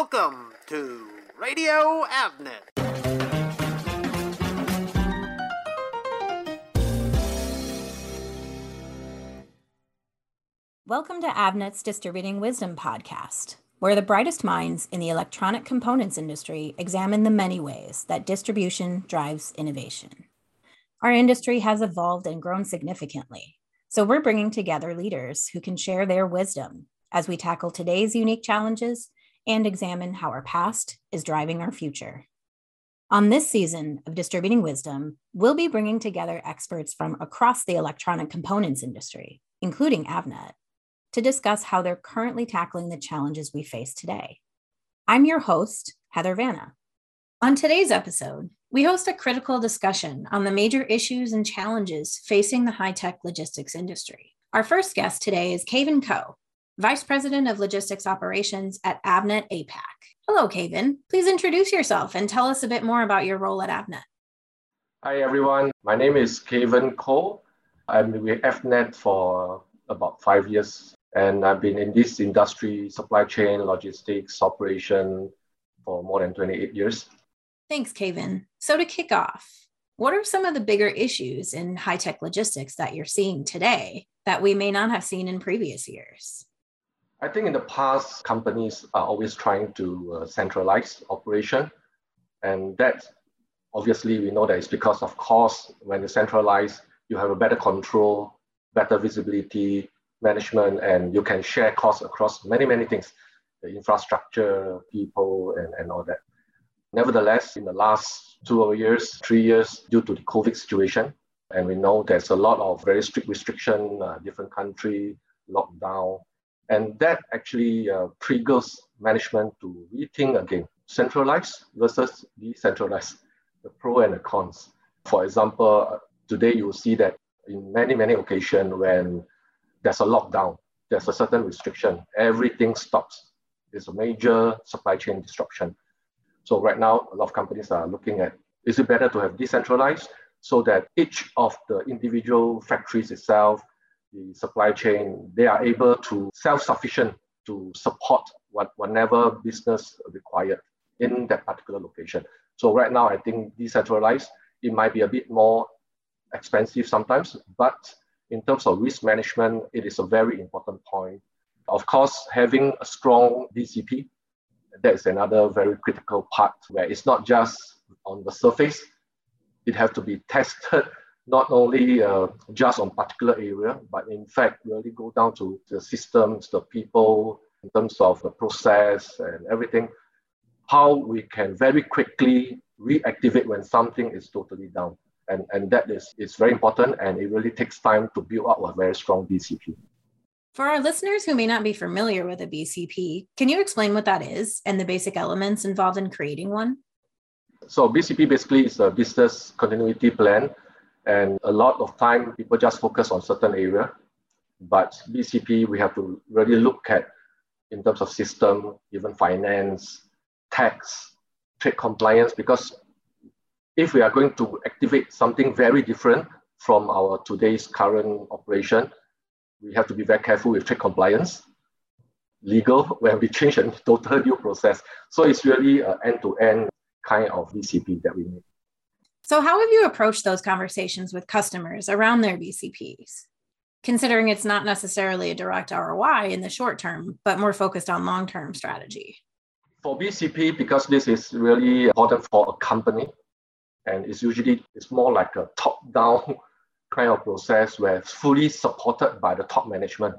Welcome to Radio Avnet. Welcome to Avnet's Distributing Wisdom podcast, where the brightest minds in the electronic components industry examine the many ways that distribution drives innovation. Our industry has evolved and grown significantly, so we're bringing together leaders who can share their wisdom as we tackle today's unique challenges and examine how our past is driving our future. On this season of Distributing Wisdom, we'll be bringing together experts from across the electronic components industry, including Avnet, to discuss how they're currently tackling the challenges we face today. I'm your host, Heather Vanna. On today's episode, we host a critical discussion on the major issues and challenges facing the high tech logistics industry. Our first guest today is Kevin Ko, Vice President of Logistics Operations at Avnet APAC. Hello, Kevin. Please introduce yourself and tell us a bit more about your role at Avnet. Hi, everyone. My name is Kevin Cole. I'm with Avnet for about five years, and I've been in this industry, supply chain, logistics, operation, for more than 28 years. Thanks, Kevin. So, to kick off, what are some of the bigger issues in high tech logistics that you're seeing today that we may not have seen in previous years? I think in the past, companies are always trying to uh, centralize operation. And that obviously we know that it's because of cost. When you centralize, you have a better control, better visibility, management, and you can share costs across many, many things the infrastructure, people, and, and all that. Nevertheless, in the last two years, three years, due to the COVID situation, and we know there's a lot of very strict restriction, uh, different country, lockdown, and that actually uh, triggers management to rethink again, centralized versus decentralized, the pro and the cons. For example, uh, today you will see that in many, many occasions when there's a lockdown, there's a certain restriction, everything stops. There's a major supply chain disruption. So right now, a lot of companies are looking at, is it better to have decentralized so that each of the individual factories itself the supply chain, they are able to self-sufficient to support what whatever business required in that particular location. So right now, I think decentralized, it might be a bit more expensive sometimes, but in terms of risk management, it is a very important point. Of course, having a strong BCP, that is another very critical part where it's not just on the surface, it has to be tested not only uh, just on particular area, but in fact really go down to the systems, the people, in terms of the process and everything, how we can very quickly reactivate when something is totally down. And, and that is, is very important and it really takes time to build up a very strong BCP. For our listeners who may not be familiar with a BCP, can you explain what that is and the basic elements involved in creating one? So BCP basically is a business continuity plan and a lot of time, people just focus on certain area. But BCP, we have to really look at in terms of system, even finance, tax, trade compliance, because if we are going to activate something very different from our today's current operation, we have to be very careful with trade compliance, legal, when we change a total new process. So it's really an end-to-end kind of BCP that we need. So, how have you approached those conversations with customers around their BCPs? Considering it's not necessarily a direct ROI in the short term, but more focused on long term strategy. For BCP, because this is really important for a company, and it's usually it's more like a top-down kind of process where it's fully supported by the top management.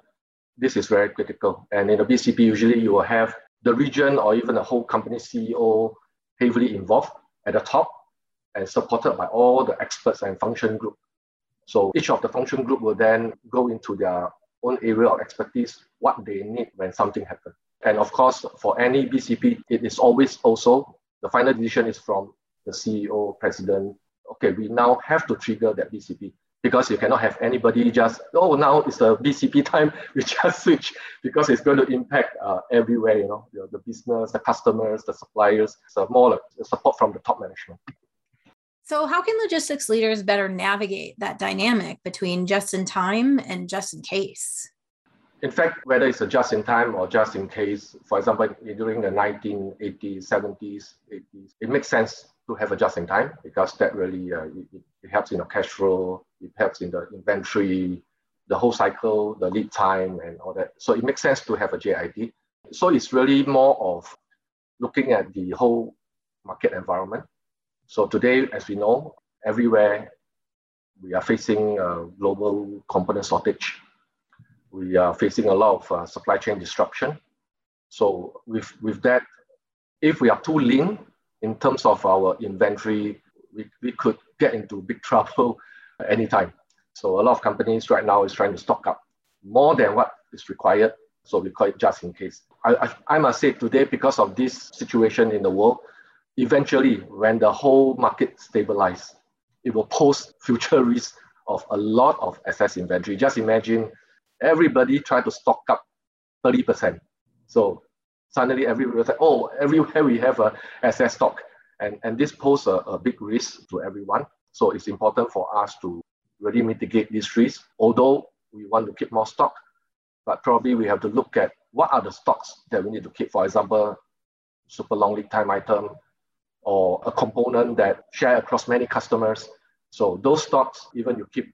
This is very critical. And in a BCP, usually you will have the region or even the whole company CEO heavily involved at the top and supported by all the experts and function group. So each of the function group will then go into their own area of expertise, what they need when something happens. And of course, for any BCP, it is always also the final decision is from the CEO, president. Okay, we now have to trigger that BCP because you cannot have anybody just, oh, now it's the BCP time, we just switch because it's going to impact uh, everywhere, you know, the, the business, the customers, the suppliers. So more like support from the top management. So, how can logistics leaders better navigate that dynamic between just in time and just in case? In fact, whether it's a just in time or just in case, for example, during the 1980s, 70s, 80s, it makes sense to have a just in time because that really uh, it, it helps in the cash flow, it helps in the inventory, the whole cycle, the lead time, and all that. So it makes sense to have a JIT. So it's really more of looking at the whole market environment. So today, as we know, everywhere we are facing a global component shortage. We are facing a lot of uh, supply chain disruption. So with, with that, if we are too lean in terms of our inventory, we, we could get into big trouble anytime. So a lot of companies right now is trying to stock up more than what is required. So we call it just in case. I, I, I must say today, because of this situation in the world, eventually when the whole market stabilizes, it will pose future risk of a lot of excess inventory. Just imagine everybody try to stock up 30%. So suddenly everybody say, oh, everywhere we have a excess stock. And, and this poses a, a big risk to everyone. So it's important for us to really mitigate this risk. Although we want to keep more stock, but probably we have to look at what are the stocks that we need to keep. For example, super long lead time item, or a component that share across many customers. So those stocks, even you keep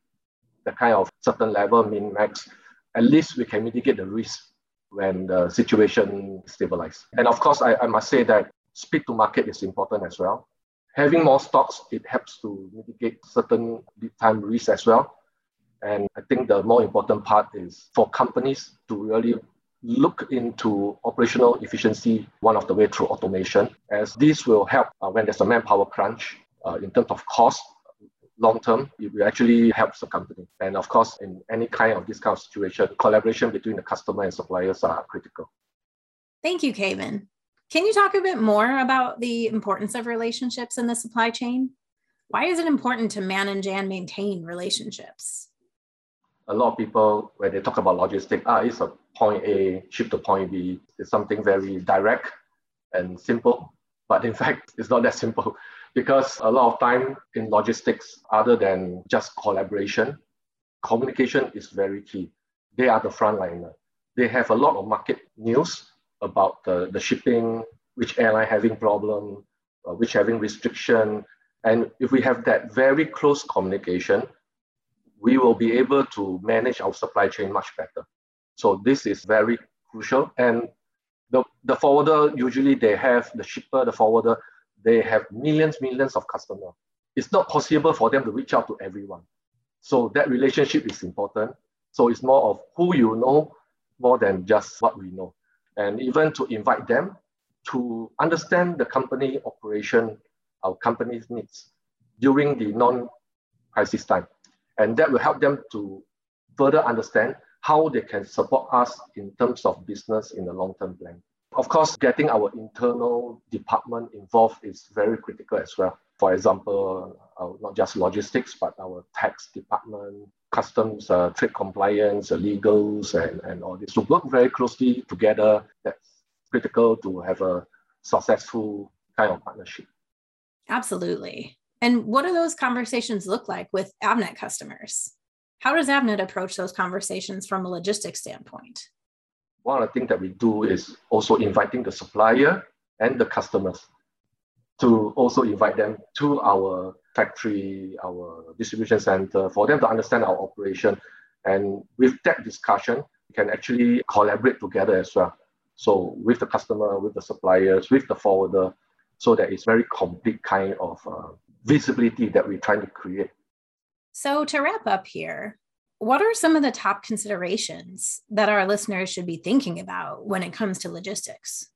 the kind of certain level, min max, at least we can mitigate the risk when the situation stabilizes. And of course, I, I must say that speed to market is important as well. Having more stocks, it helps to mitigate certain lead time risk as well. And I think the more important part is for companies to really look into operational efficiency one of the way through automation, as this will help uh, when there's a manpower crunch uh, in terms of cost. Long term, it will actually help the company. And of course, in any kind of this kind of situation, collaboration between the customer and suppliers are critical. Thank you, Kevin. Can you talk a bit more about the importance of relationships in the supply chain? Why is it important to manage and maintain relationships? A lot of people, when they talk about logistics, ah, it's a point A, ship to point B It's something very direct and simple. But in fact, it's not that simple because a lot of time in logistics, other than just collaboration, communication is very key. They are the frontliner. They have a lot of market news about the, the shipping, which airline having problem, uh, which having restriction. And if we have that very close communication, we will be able to manage our supply chain much better. So this is very crucial. And the, the forwarder, usually they have the shipper, the forwarder, they have millions, millions of customers. It's not possible for them to reach out to everyone. So that relationship is important. So it's more of who you know more than just what we know. And even to invite them to understand the company operation, our company's needs during the non-crisis time. And that will help them to further understand how they can support us in terms of business in the long-term plan. Of course, getting our internal department involved is very critical as well. For example, uh, not just logistics, but our tax department, customs, uh, trade compliance, uh, legals, and, and all this to work very closely together. That's critical to have a successful kind of partnership. Absolutely. And what do those conversations look like with Avnet customers? How does Avnet approach those conversations from a logistics standpoint? One of the things that we do is also inviting the supplier and the customers to also invite them to our factory, our distribution center, for them to understand our operation. And with that discussion, we can actually collaborate together as well. So with the customer, with the suppliers, with the forwarder, so that it's very complete kind of uh, visibility that we're trying to create so, to wrap up here, what are some of the top considerations that our listeners should be thinking about when it comes to logistics?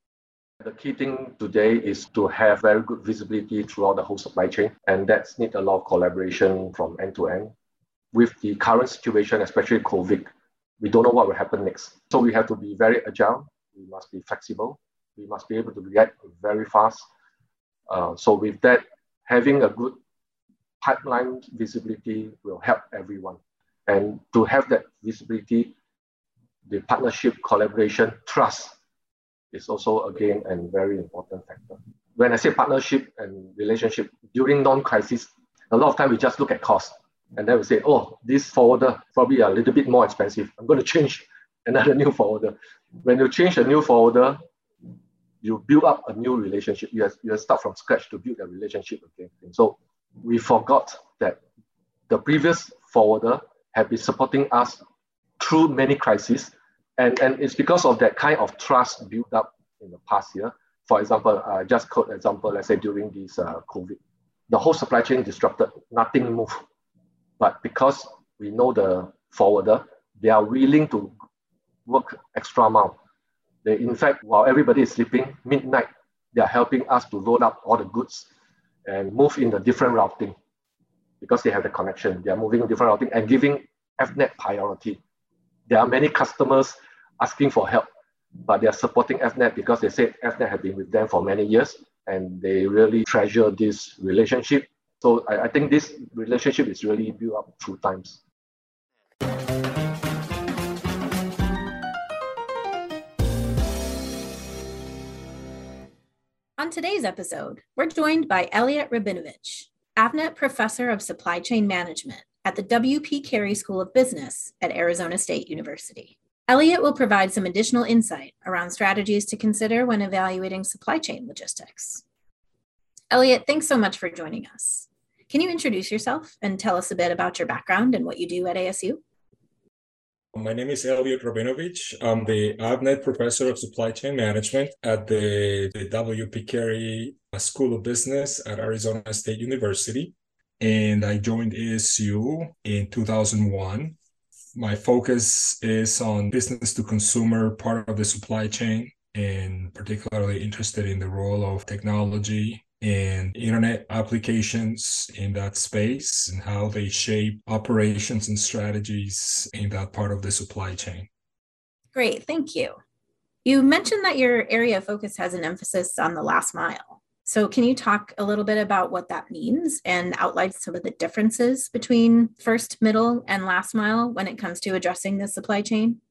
The key thing today is to have very good visibility throughout the whole supply chain, and that's need a lot of collaboration from end to end. With the current situation, especially COVID, we don't know what will happen next. So we have to be very agile. We must be flexible. We must be able to react very fast. Uh, so with that, having a good pipeline visibility will help everyone. And to have that visibility, the partnership, collaboration, trust is also again a very important factor. When I say partnership and relationship during non-crisis, a lot of time we just look at cost and then we say, oh, this forwarder probably a little bit more expensive. I'm going to change another new forwarder. When you change a new forwarder, you build up a new relationship. You have, you have start from scratch to build a relationship again. So we forgot that the previous forwarder have been supporting us through many crises. And, and it's because of that kind of trust built up in the past year. For example, uh, just quote example, let's say during this uh, COVID, the whole supply chain disrupted, nothing moved. But because we know the forwarder, they are willing to work extra mile. They, in fact, while everybody is sleeping, midnight, they are helping us to load up all the goods and move in the different routing because they have the connection. They are moving different routing and giving Avnet priority. There are many customers asking for help, but they are supporting Avnet because they say Avnet has been with them for many years and they really treasure this relationship. So I, I think this relationship is really built up through times. On today's episode, we're joined by Elliot Rabinovich, Avnet Professor of Supply Chain Management at the W.P. Carey School of Business at Arizona State University. Elliot will provide some additional insight around strategies to consider when evaluating supply chain logistics. Elliot, thanks so much for joining us. Can you introduce yourself and tell us a bit about your background and what you do at ASU? My name is Elliot Rabinovich. I'm the Avnet Professor of Supply Chain Management at the, the W.P. Carey School of Business at Arizona State University. And I joined ASU in 2001. My focus is on business to consumer part of the supply chain and particularly interested in the role of technology and internet applications in that space and how they shape operations and strategies in that part of the supply chain. Great, thank you. You mentioned that your area of focus has an emphasis on the last mile. So, can you talk a little bit about what that means and outline some of the differences between first, middle, and last mile when it comes to addressing the supply chain?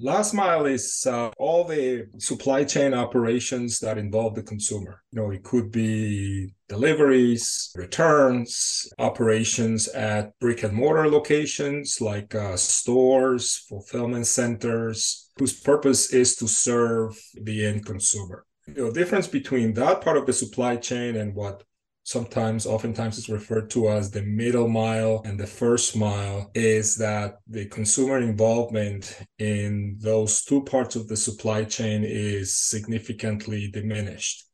Last mile is uh, all the supply chain operations that involve the consumer. You know, it could be deliveries, returns, operations at brick and mortar locations like uh, stores, fulfillment centers, whose purpose is to serve the end consumer. The difference between that part of the supply chain and what sometimes oftentimes it's referred to as the middle mile and the first mile is that the consumer involvement in those two parts of the supply chain is significantly diminished.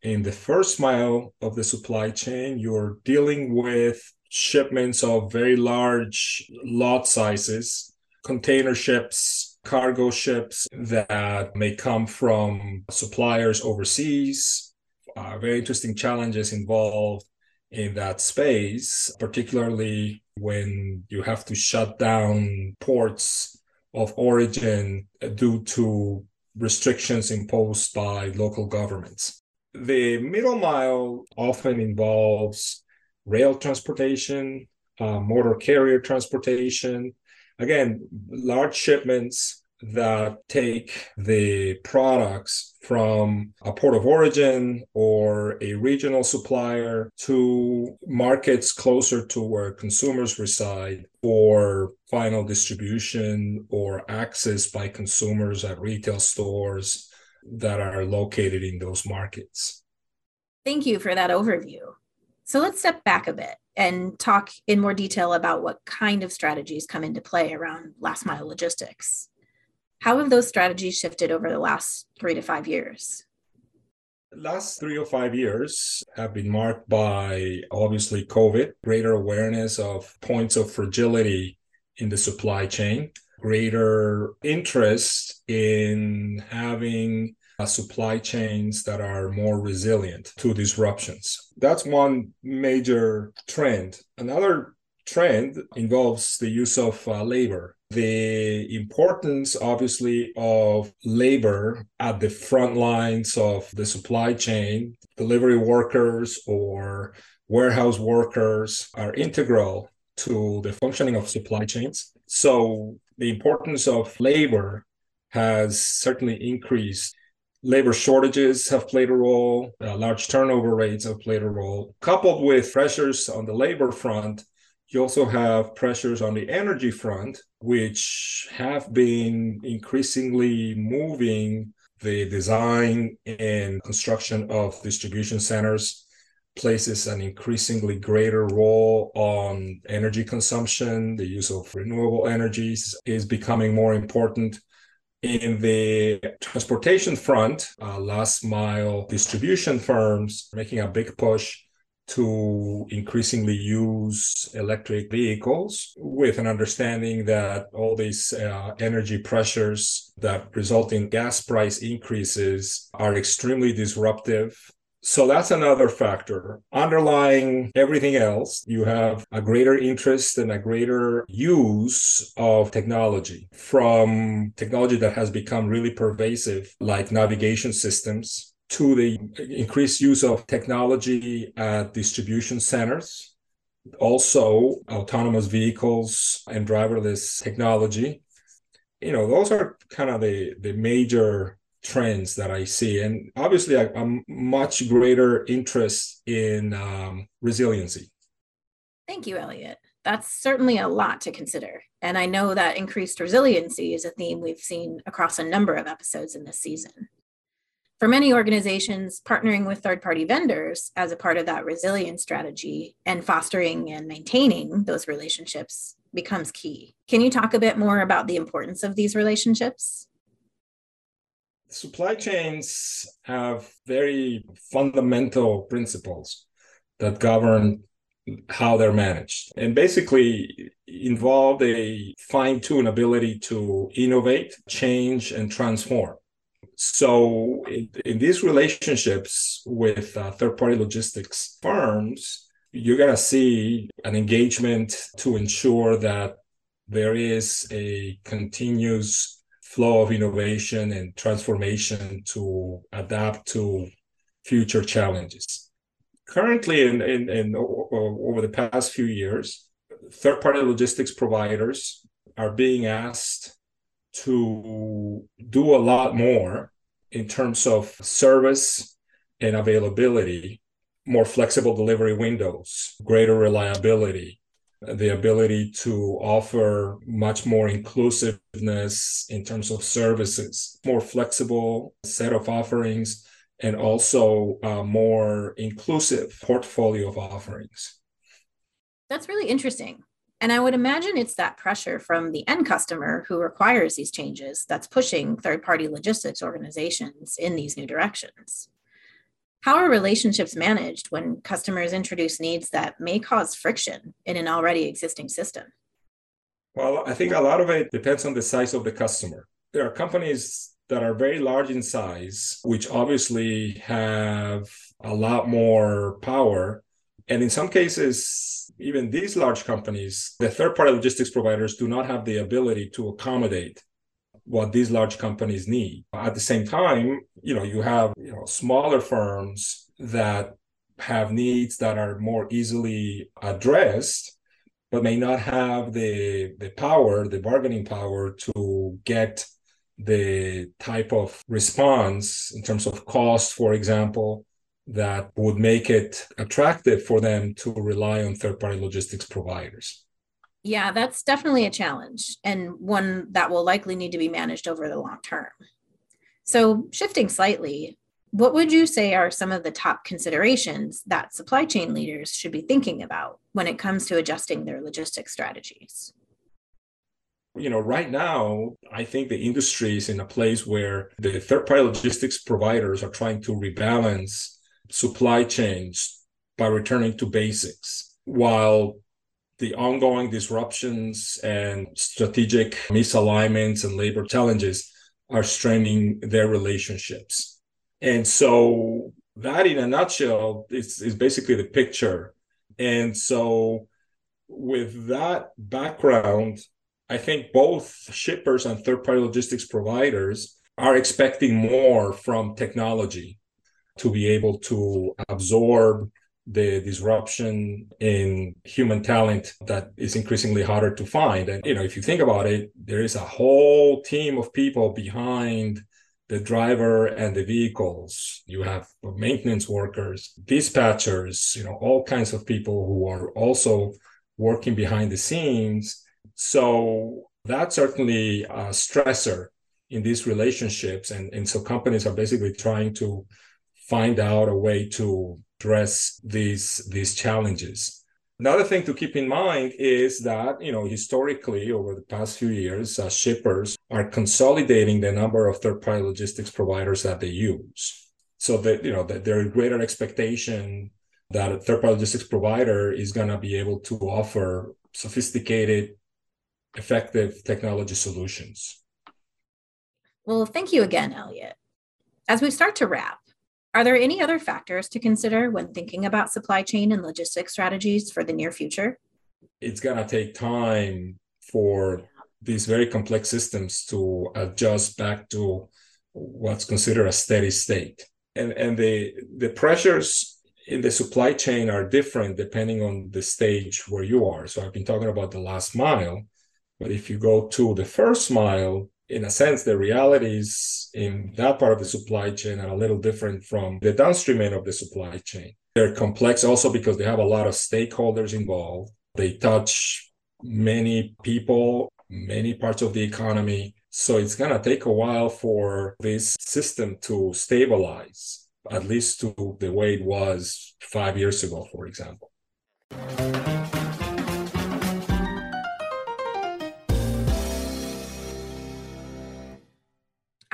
In the first mile of the supply chain you're dealing with shipments of very large lot sizes container ships cargo ships that may come from suppliers overseas uh, very interesting challenges involved in that space, particularly when you have to shut down ports of origin due to restrictions imposed by local governments. The middle mile often involves rail transportation, uh, motor carrier transportation, again, large shipments that take the products from a port of origin or a regional supplier to markets closer to where consumers reside for final distribution or access by consumers at retail stores that are located in those markets. Thank you for that overview. So let's step back a bit and talk in more detail about what kind of strategies come into play around last mile logistics. How have those strategies shifted over the last three to five years? last three or five years have been marked by obviously COVID, greater awareness of points of fragility in the supply chain, greater interest in having uh, supply chains that are more resilient to disruptions. That's one major trend. Another trend involves the use of uh, labor the importance, obviously, of labor at the front lines of the supply chain, delivery workers or warehouse workers are integral to the functioning of supply chains. So the importance of labor has certainly increased. Labor shortages have played a role, uh, large turnover rates have played a role. Coupled with pressures on the labor front, You also have pressures on the energy front, which have been increasingly moving the design and construction of distribution centers places an increasingly greater role on energy consumption. The use of renewable energies is becoming more important. In the transportation front, uh, last mile distribution firms making a big push to increasingly use electric vehicles with an understanding that all these uh, energy pressures that result in gas price increases are extremely disruptive so that's another factor. Underlying everything else, you have a greater interest and a greater use of technology from technology that has become really pervasive, like navigation systems, to the increased use of technology at distribution centers, also autonomous vehicles and driverless technology. You know, those are kind of the, the major trends that I see, and obviously a, a much greater interest in um, resiliency. Thank you, Elliot. That's certainly a lot to consider. And I know that increased resiliency is a theme we've seen across a number of episodes in this season. For many organizations, partnering with third party vendors as a part of that resilience strategy and fostering and maintaining those relationships becomes key. Can you talk a bit more about the importance of these relationships? supply chains have very fundamental principles that govern how they're managed and basically involve a fine-tuned ability to innovate change and transform so in, in these relationships with uh, third-party logistics firms you're going to see an engagement to ensure that there is a continuous flow of innovation and transformation to adapt to future challenges. Currently, in, in, in over the past few years, third-party logistics providers are being asked to do a lot more in terms of service and availability, more flexible delivery windows, greater reliability, the ability to offer much more inclusiveness in terms of services, more flexible set of offerings, and also a more inclusive portfolio of offerings. That's really interesting. And I would imagine it's that pressure from the end customer who requires these changes that's pushing third party logistics organizations in these new directions. How are relationships managed when customers introduce needs that may cause friction in an already existing system? Well, I think a lot of it depends on the size of the customer. There are companies that are very large in size, which obviously have a lot more power. And in some cases, even these large companies, the third party logistics providers do not have the ability to accommodate what these large companies need. At the same time, you know, you have you know smaller firms that have needs that are more easily addressed, but may not have the the power, the bargaining power to get the type of response in terms of cost, for example, that would make it attractive for them to rely on third party logistics providers. Yeah, that's definitely a challenge and one that will likely need to be managed over the long term. So, shifting slightly, what would you say are some of the top considerations that supply chain leaders should be thinking about when it comes to adjusting their logistics strategies? You know, right now, I think the industry is in a place where the third party logistics providers are trying to rebalance supply chains by returning to basics while the ongoing disruptions and strategic misalignments and labor challenges are straining their relationships. And so that in a nutshell is, is basically the picture. And so with that background, I think both shippers and third party logistics providers are expecting more from technology to be able to absorb the disruption in human talent that is increasingly harder to find. And you know, if you think about it, there is a whole team of people behind the driver and the vehicles. You have maintenance workers, dispatchers, you know, all kinds of people who are also working behind the scenes. So that's certainly a stressor in these relationships. And, and so companies are basically trying to find out a way to address these, these challenges. Another thing to keep in mind is that, you know, historically over the past few years, uh, shippers are consolidating the number of third-party logistics providers that they use. So that, you know, that there is greater expectation that a third-party logistics provider is going to be able to offer sophisticated, effective technology solutions. Well, thank you again, Elliot. As we start to wrap, are there any other factors to consider when thinking about supply chain and logistics strategies for the near future? It's going to take time for these very complex systems to adjust back to what's considered a steady state. And, and the, the pressures in the supply chain are different depending on the stage where you are. So I've been talking about the last mile, but if you go to the first mile, in a sense, the realities in that part of the supply chain are a little different from the downstream end of the supply chain. They're complex also because they have a lot of stakeholders involved. They touch many people, many parts of the economy. So it's going to take a while for this system to stabilize, at least to the way it was five years ago, for example.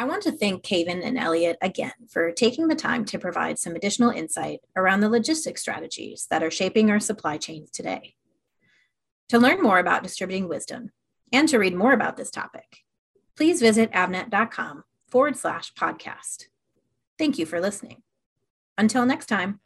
I want to thank Kevin and Elliot again for taking the time to provide some additional insight around the logistics strategies that are shaping our supply chains today. To learn more about distributing wisdom and to read more about this topic, please visit avnet.com forward slash podcast. Thank you for listening. Until next time.